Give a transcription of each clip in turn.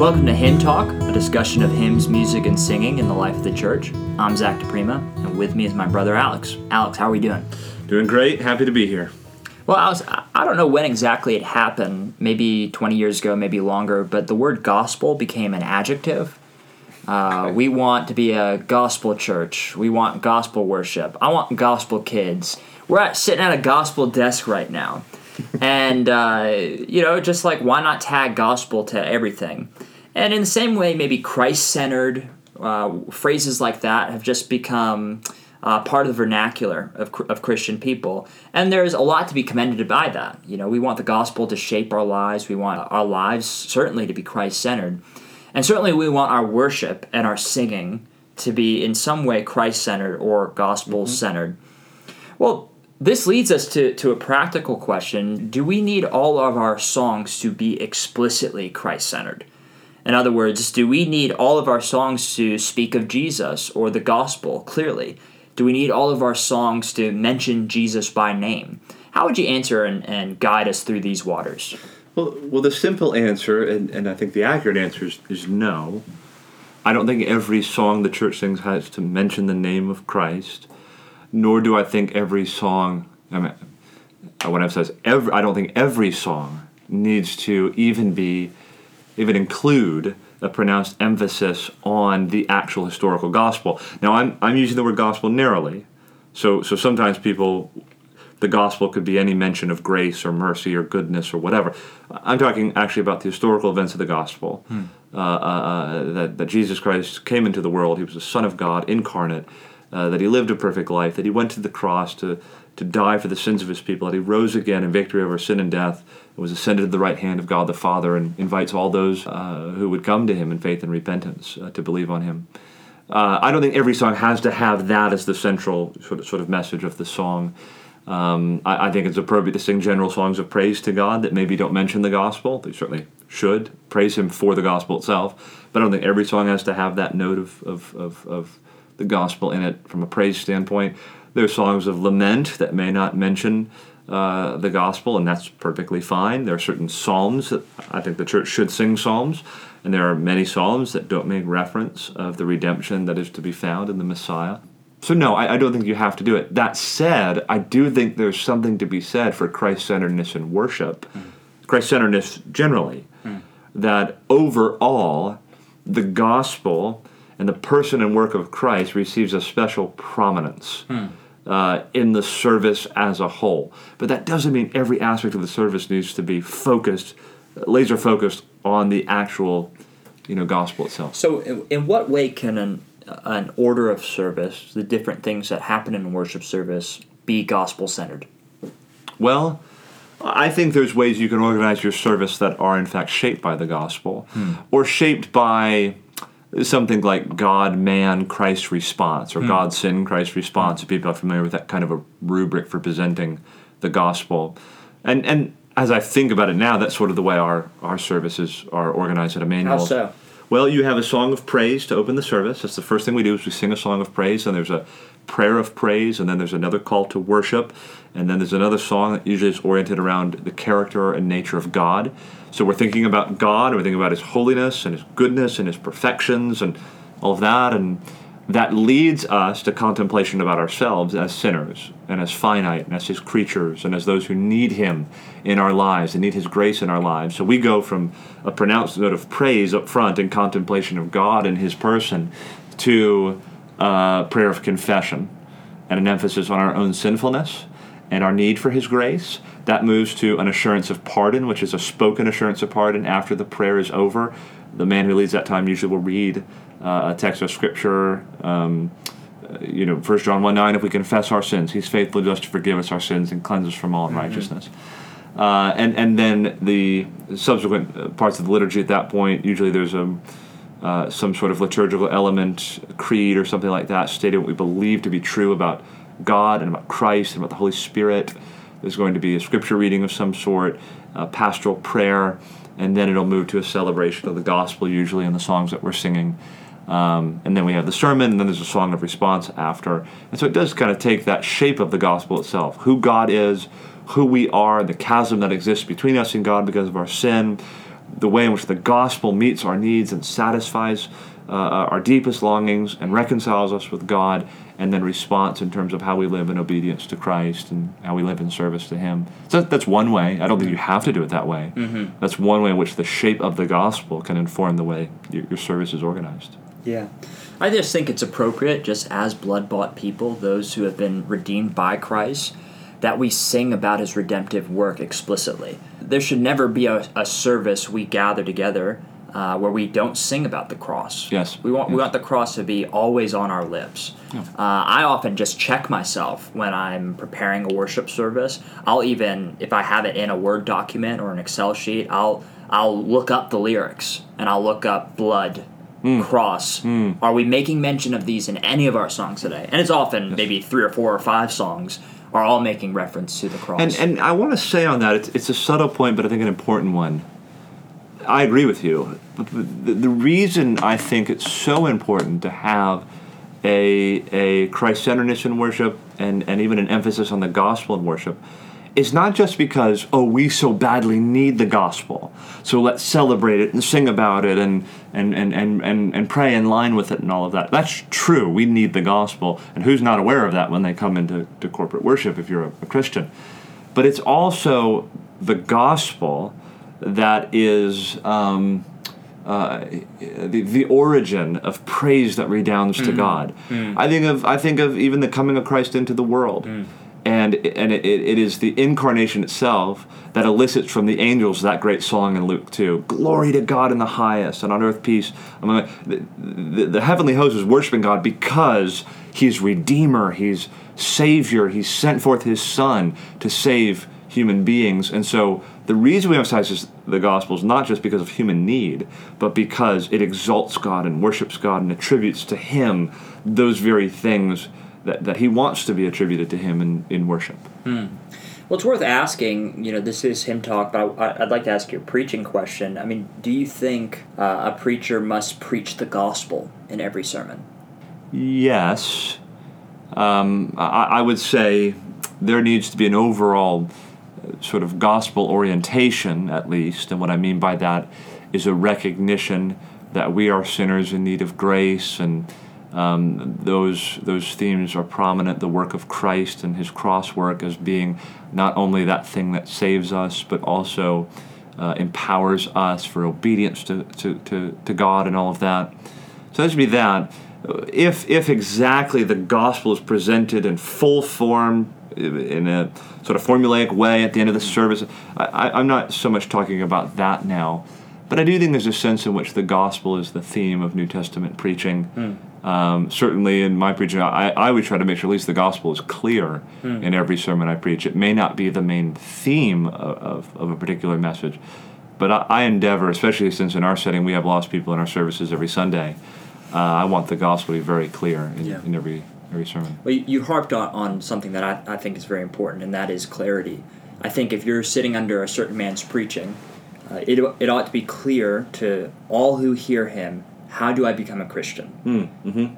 Welcome to Hymn Talk, a discussion of hymns, music, and singing in the life of the church. I'm Zach DiPrima, and with me is my brother Alex. Alex, how are we doing? Doing great. Happy to be here. Well, Alex, I don't know when exactly it happened, maybe 20 years ago, maybe longer, but the word gospel became an adjective. Uh, we want to be a gospel church. We want gospel worship. I want gospel kids. We're at, sitting at a gospel desk right now. and, uh, you know, just like why not tag gospel to everything? And in the same way, maybe Christ centered uh, phrases like that have just become uh, part of the vernacular of, of Christian people. And there's a lot to be commended by that. You know, we want the gospel to shape our lives, we want our lives certainly to be Christ centered. And certainly we want our worship and our singing to be in some way Christ centered or gospel centered. Mm-hmm. Well, this leads us to, to a practical question Do we need all of our songs to be explicitly Christ centered? In other words, do we need all of our songs to speak of Jesus or the gospel clearly? Do we need all of our songs to mention Jesus by name? How would you answer and, and guide us through these waters? Well, well, the simple answer, and, and I think the accurate answer is, is no. I don't think every song the church sings has to mention the name of Christ, nor do I think every song, I mean, what I've said, every, I don't think every song needs to even be even include a pronounced emphasis on the actual historical gospel. Now, I'm, I'm using the word gospel narrowly. So, so sometimes people, the gospel could be any mention of grace or mercy or goodness or whatever. I'm talking actually about the historical events of the gospel. Hmm. Uh, uh, uh that, that Jesus Christ came into the world, he was the Son of God incarnate, uh, that he lived a perfect life, that he went to the cross to, to die for the sins of his people, that he rose again in victory over sin and death, was ascended to the right hand of God the Father, and invites all those uh, who would come to him in faith and repentance uh, to believe on him. Uh, I don't think every song has to have that as the central sort of, sort of message of the song. Um, I, I, think it's appropriate to sing general songs of praise to God that maybe don't mention the gospel. They certainly should praise Him for the gospel itself, but I don't think every song has to have that note of, of, of, of the gospel in it from a praise standpoint. There are songs of lament that may not mention uh, the gospel, and that's perfectly fine. There are certain psalms that I think the church should sing psalms, and there are many psalms that don't make reference of the redemption that is to be found in the Messiah. So no, I, I don't think you have to do it. That said, I do think there's something to be said for Christ-centeredness in worship, mm. Christ-centeredness generally. Mm. That overall, the gospel and the person and work of Christ receives a special prominence. Mm uh, in the service as a whole. But that doesn't mean every aspect of the service needs to be focused, laser focused on the actual, you know, gospel itself. So, in, what way can an an order of service, the different things that happen in worship service, be gospel centered? Well, I think there's ways you can organize your service that are in fact shaped by the gospel, hmm. or shaped by something like God, man, Christ response, or hmm. God, sin, Christ response. If people are familiar with that kind of a rubric for presenting the gospel, and and as I think about it now, that's sort of the way our our services are organized at Emmanuel. How so? Well, you have a song of praise to open the service. That's the first thing we do is we sing a song of praise, and there's a prayer of praise, and then there's another call to worship, and then there's another song that usually is oriented around the character and nature of God. So we're thinking about God, and we're thinking about His holiness and His goodness and His perfections and all of that, and that leads us to contemplation about ourselves as sinners and as finite and as His creatures and as those who need Him in our lives and need His grace in our lives. So we go from a pronounced note of praise up front in contemplation of God and His person to prayer of confession and an emphasis on our own sinfulness and our need for His grace that moves to an assurance of pardon, which is a spoken assurance of pardon after the prayer is over. The man who leads that time usually will read uh, a text of scripture. Um, uh, you know, First John 1 9, if we confess our sins, he's faithful just to forgive us our sins and cleanse us from all unrighteousness. Mm-hmm. Uh, and, and then the subsequent uh, parts of the liturgy at that point, usually there's a, uh, some sort of liturgical element, creed or something like that, stating what we believe to be true about God and about Christ and about the Holy Spirit. There's going to be a scripture reading of some sort, a pastoral prayer, and then it'll move to a celebration of the gospel, usually in the songs that we're singing. Um, and then we have the sermon, and then there's a song of response after. And so it does kind of take that shape of the gospel itself who God is, who we are, the chasm that exists between us and God because of our sin, the way in which the gospel meets our needs and satisfies uh, our deepest longings and reconciles us with God, and then response in terms of how we live in obedience to Christ and how we live in service to Him. So that's one way. I don't think you have to do it that way. Mm-hmm. That's one way in which the shape of the gospel can inform the way your, your service is organized. Yeah. I just think it's appropriate, just as blood bought people, those who have been redeemed by Christ, that we sing about his redemptive work explicitly. There should never be a, a service we gather together uh, where we don't sing about the cross. Yes. We want, we want the cross to be always on our lips. Uh, I often just check myself when I'm preparing a worship service. I'll even, if I have it in a Word document or an Excel sheet, I'll, I'll look up the lyrics and I'll look up blood Mm. cross. Mm. Are we making mention of these in any of our songs today? And it's often maybe three or four or five songs are all making reference to the cross. And and I want to say on that, it's, it's a subtle point, but I think an important one. I agree with you. The, the reason I think it's so important to have a, a Christ centeredness in worship and, and even an emphasis on the gospel in worship is not just because, oh, we so badly need the gospel, so let's celebrate it and sing about it and, and, and, and, and, and pray in line with it and all of that. That's true. We need the gospel. And who's not aware of that when they come into to corporate worship if you're a, a Christian? But it's also the gospel that is um, uh, the, the origin of praise that redounds to God. I think of I think of even the coming of Christ into the world, and and it, it is the incarnation itself that elicits from the angels that great song in Luke two: "Glory to God in the highest, and on earth peace." the, the, the heavenly host is worshiping God because He's Redeemer, He's Savior, He's sent forth His Son to save human beings, and so the reason we emphasize the gospel is not just because of human need, but because it exalts God and worships God and attributes to Him those very things that, that He wants to be attributed to Him in, in worship. Well, it's worth asking. You know, this is Hymn Talk, but I, I'd like to ask you a preaching question. I mean, do you think uh, a preacher must preach the gospel in every sermon? Yes, um, I, I would say there needs to be an overall uh, sort of gospel orientation, at least. And what I mean by that is a recognition that we are sinners in need of grace, and um, those those themes are prominent. The work of Christ and His cross work as being not only that thing that saves us, but also uh, empowers us for obedience to, to, to, to God and all of that. So there should be that. If if exactly the gospel is presented in full form in a sort of formulaic way at the end of the service, I, I'm not so much talking about that now. But I do think there's a sense in which the gospel is the theme of New Testament preaching. Um, certainly in my preaching, I, I would try to make sure at least the gospel is clear in every sermon I preach. It may not be the main theme of, of, of a particular message, but I, I endeavor, especially since in our setting we have lost people in our services every Sunday, uh, I want the gospel to be very clear in, Yeah. in every every sermon. Well, you, you harped on, on something that I, I think is very important, and that is clarity. I think if you're sitting under a certain man's preaching, uh, it, it ought to be clear to all who hear him how do I become a Christian?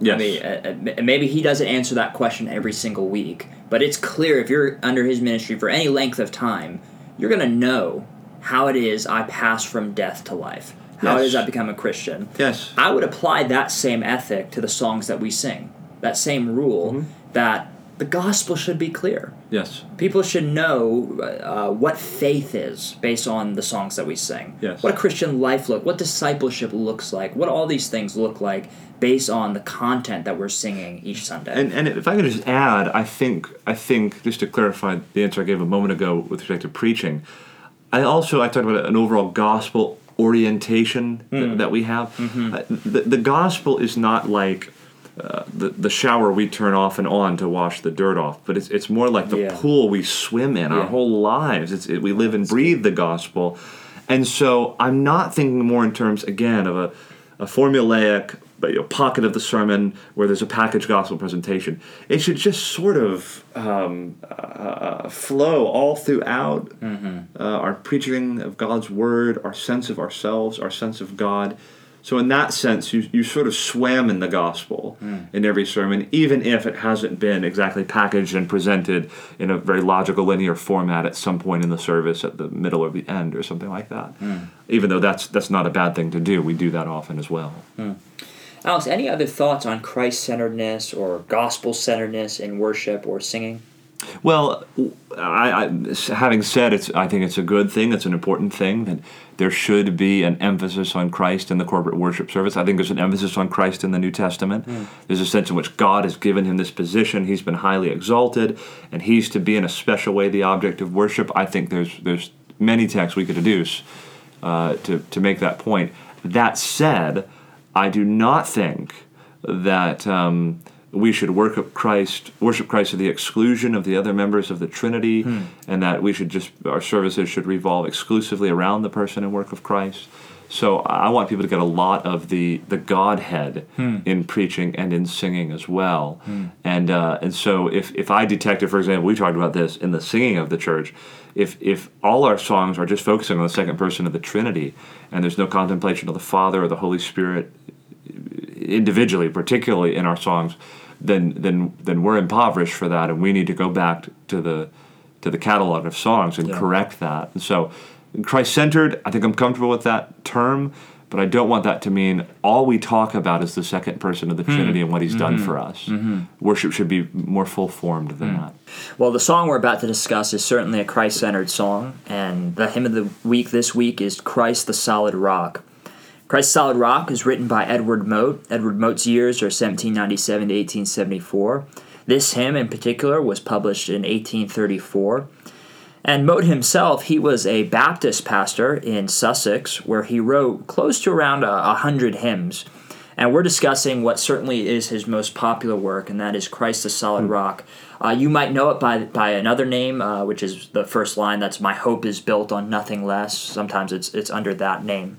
Yes. I mean, uh, uh, maybe he doesn't answer that question every single week, but it's clear if you're under his ministry for any length of time, you're going to know how it is I pass from death to life. How it Yes. is I become a Christian. Yes. I would apply that same ethic to the songs that we sing. That same rule Mm-hmm. that the gospel should be clear. yes. People should know uh, what faith is based on the songs that we sing. Yes. What a Christian life look, what discipleship looks like, what all these things look like based on the content that we're singing each Sunday. And, and if I could just add, I think I think just to clarify the answer I gave a moment ago with respect to preaching, I also I talked about an overall gospel orientation th- that we have. Uh, the, the gospel is not like uh, the the shower we turn off and on to wash the dirt off, but it's it's more like the Yeah. pool we swim in our whole lives. It's it, we live and breathe the gospel, and so I'm not thinking more in terms again of a a formulaic but, you know, pocket of the sermon where there's a package gospel presentation. It should just sort of um, uh, flow all throughout uh, our preaching of God's word, our sense of ourselves, our sense of God, So in that sense, you, you sort of swam in the gospel hmm. in every sermon, even if it hasn't been exactly packaged and presented in a very logical, linear format at some point in the service, at the middle or the end, or something like that. Hmm. Even though that's that's not a bad thing to do, we do that often as well. Hmm. Alex, any other thoughts on Christ centeredness or gospel centeredness in worship or singing? Well, I, I, having said it's, I think it's a good thing. It's an important thing that there should be an emphasis on Christ in the corporate worship service. I think there's an emphasis on Christ in the New Testament. There's a sense in which God has given him this position. He's been highly exalted, and he's to be in a special way the object of worship. I think there's there's many texts we could deduce uh, to to make that point. That said, I do not think that. Um, we should worship Christ, worship Christ to the exclusion of the other members of the Trinity, hmm. and that we should just our services should revolve exclusively around the person and work of Christ. So I want people to get a lot of the the Godhead hmm. in preaching and in singing as well. Hmm. And uh, and so if if I detected, for example, we talked about this in the singing of the church. If if all our songs are just focusing on the second person of the Trinity, and there's no contemplation of the Father or the Holy Spirit individually, particularly in our songs, then then then we're impoverished for that, and we need to go back to the to the catalog of songs and Yeah. correct that. And so, Christ centered. I think I'm comfortable with that term, but I don't want that to mean all we talk about is the second person of the hmm. Trinity and what He's done mm-hmm. for us. Mm-hmm. Worship should be more full formed than hmm. that. Well, the song we're about to discuss is certainly a Christ centered song, and the hymn of the week this week is Christ the Solid Rock. Christ Solid Rock is written by Edward Mote. Edward Mote's years are 1797 to 1874. This hymn in particular was published in 1834. And Mote himself, he was a Baptist pastor in Sussex where he wrote close to around a, a hundred hymns. And we're discussing what certainly is his most popular work, and that is Christ the Solid Rock. Uh, you might know it by, by another name, uh, which is the first line. That's "My hope is built on nothing less." Sometimes it's it's under that name.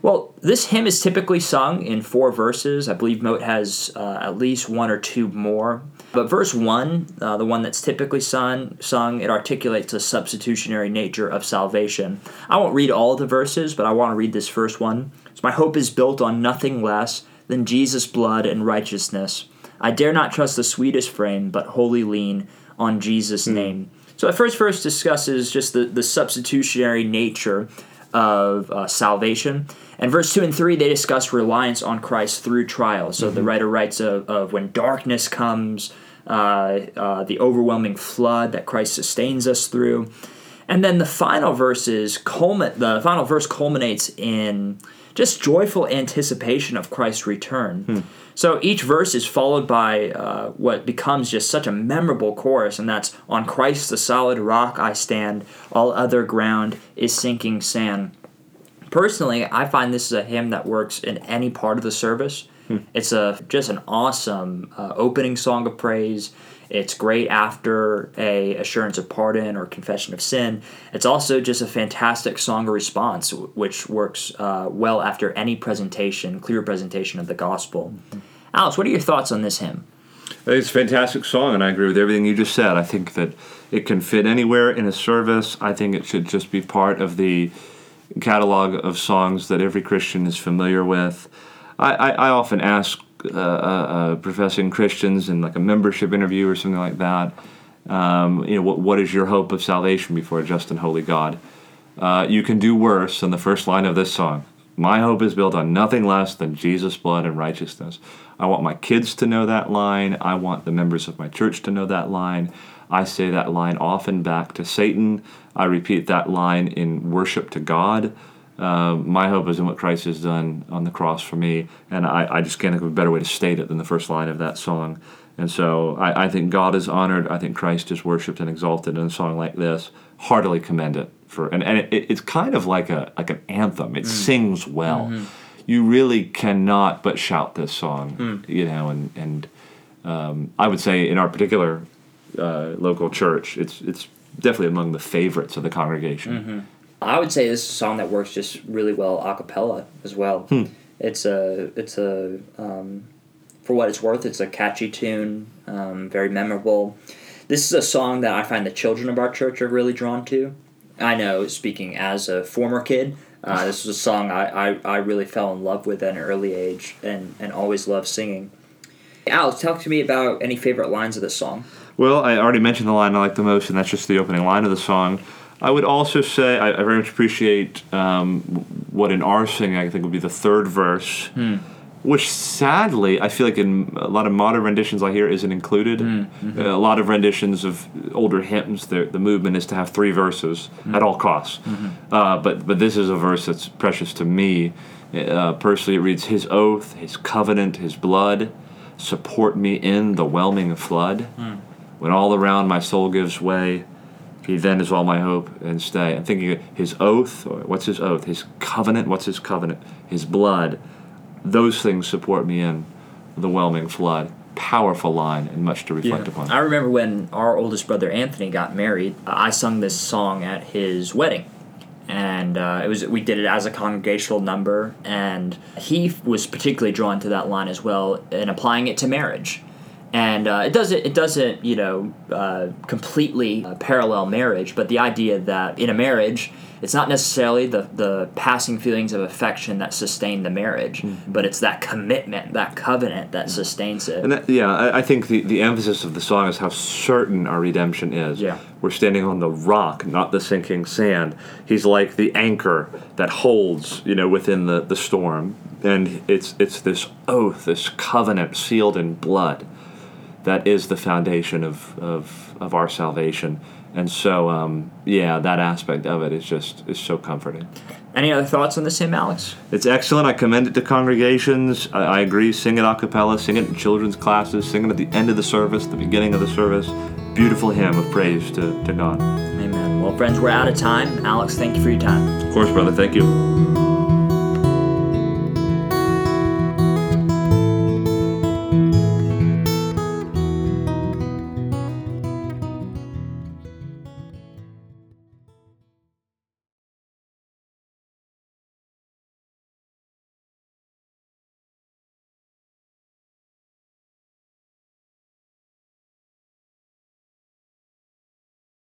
Well, this hymn is typically sung in four verses. I believe Mote has uh, at least one or two more. But verse one, uh, the one that's typically sung, sung, it articulates the substitutionary nature of salvation. I won't read all the verses, but I want to read this first one. So my hope is built on nothing less than Jesus' blood and righteousness. I dare not trust the sweetest frame, but wholly lean on Jesus' name. So the first verse discusses just the, the substitutionary nature of uh, salvation. And verse 2 and 3, they discuss reliance on Christ through trials. So the writer writes of, of when darkness comes, uh, uh, the overwhelming flood that Christ sustains us through. And then the final verses culminate, the final verse culminates in just joyful anticipation of Christ's return. So each verse is followed by uh, what becomes just such a memorable chorus, and that's On Christ the solid rock I stand, all other ground is sinking sand. Personally, I find this is a hymn that works in any part of the service. It's a just an awesome uh, opening song of praise. It's great after a assurance of pardon or confession of sin. It's also just a fantastic song response, which works uh, well after any presentation, clear presentation of the gospel. Alex, what are your thoughts on this hymn? It's a fantastic song, and I agree with everything you just said. I think that it can fit anywhere in a service. I think it should just be part of the catalog of songs that every Christian is familiar with. I, I, I often ask uh, uh, uh, professing Christians and like a membership interview or something like that, um, you know, what, what is your hope of salvation before a just and holy God? Uh, you can do worse than the first line of this song. My hope is built on nothing less than Jesus' blood and righteousness. I want my kids to know that line. I want the members of my church to know that line. I say that line often back to Satan. I repeat that line in worship to God. Uh, my hope is in what Christ has done on the cross for me, and I, I just can't think of a better way to state it than the first line of that song. And so I, I think God is honored. I think Christ is worshipped and exalted in a song like this. Heartily commend it for, and, and it, it's kind of like a like an anthem. It sings well. You really cannot but shout this song, you know. And and um, I would say in our particular uh, local church, it's it's definitely among the favorites of the congregation. I would say this is a song that works just really well a cappella as well. It's a it's a um, for what it's worth, it's a catchy tune, um, very memorable. This is a song that I find the children of our church are really drawn to. I know, speaking as a former kid, Uh, this was a song I, I, I really fell in love with at an early age and, and always loved singing. Alex, talk to me about any favorite lines of this song. Well, I already mentioned the line I like the most, and that's just the opening line of the song. I would also say I, I very much appreciate um, what in our singing I think would be the third verse, Hmm. which sadly I feel like in a lot of modern renditions I hear isn't included. Hmm, Uh, a lot of renditions of older hymns, the, the movement is to have three verses Hmm. at all costs. Mm-hmm. Uh, but but this is a verse that's precious to me. Uh, personally, it reads, "His oath, His covenant, His blood, support me in the whelming flood." Hmm. When all around my soul gives way, he then is all my hope and stay. I'm thinking his oath, or what's his oath? His covenant, what's his covenant? His blood. Those things support me in the whelming flood. Powerful line and much to reflect upon. I remember when our oldest brother Anthony got married, uh, I sung this song at his wedding. And uh, it was we did it as a congregational number, and he was particularly drawn to that line as well, and applying it to marriage. And uh, it doesn't it doesn't you know uh, completely uh, parallel marriage, but the idea that in a marriage, it's not necessarily the the passing feelings of affection that sustain the marriage, but it's that commitment, that covenant that sustains it. And that, yeah, I, I think the, the emphasis of the song is how certain our redemption is. Yeah. We're standing on the rock, not the sinking sand. He's like the anchor that holds, you know, within the, the storm. And it's it's this oath, this covenant sealed in blood that is the foundation of, of, of our salvation. And so, um, yeah, that aspect of it is just is so comforting. Any other thoughts on this hymn, Alex? It's excellent. I commend it to congregations. I, I agree. Sing it a cappella, sing it in children's classes, sing it at the end of the service, the beginning of the service. Beautiful hymn of praise to, to God. Amen. Well, friends, we're out of time. Alex, thank you for your time. Of course, brother. Thank you.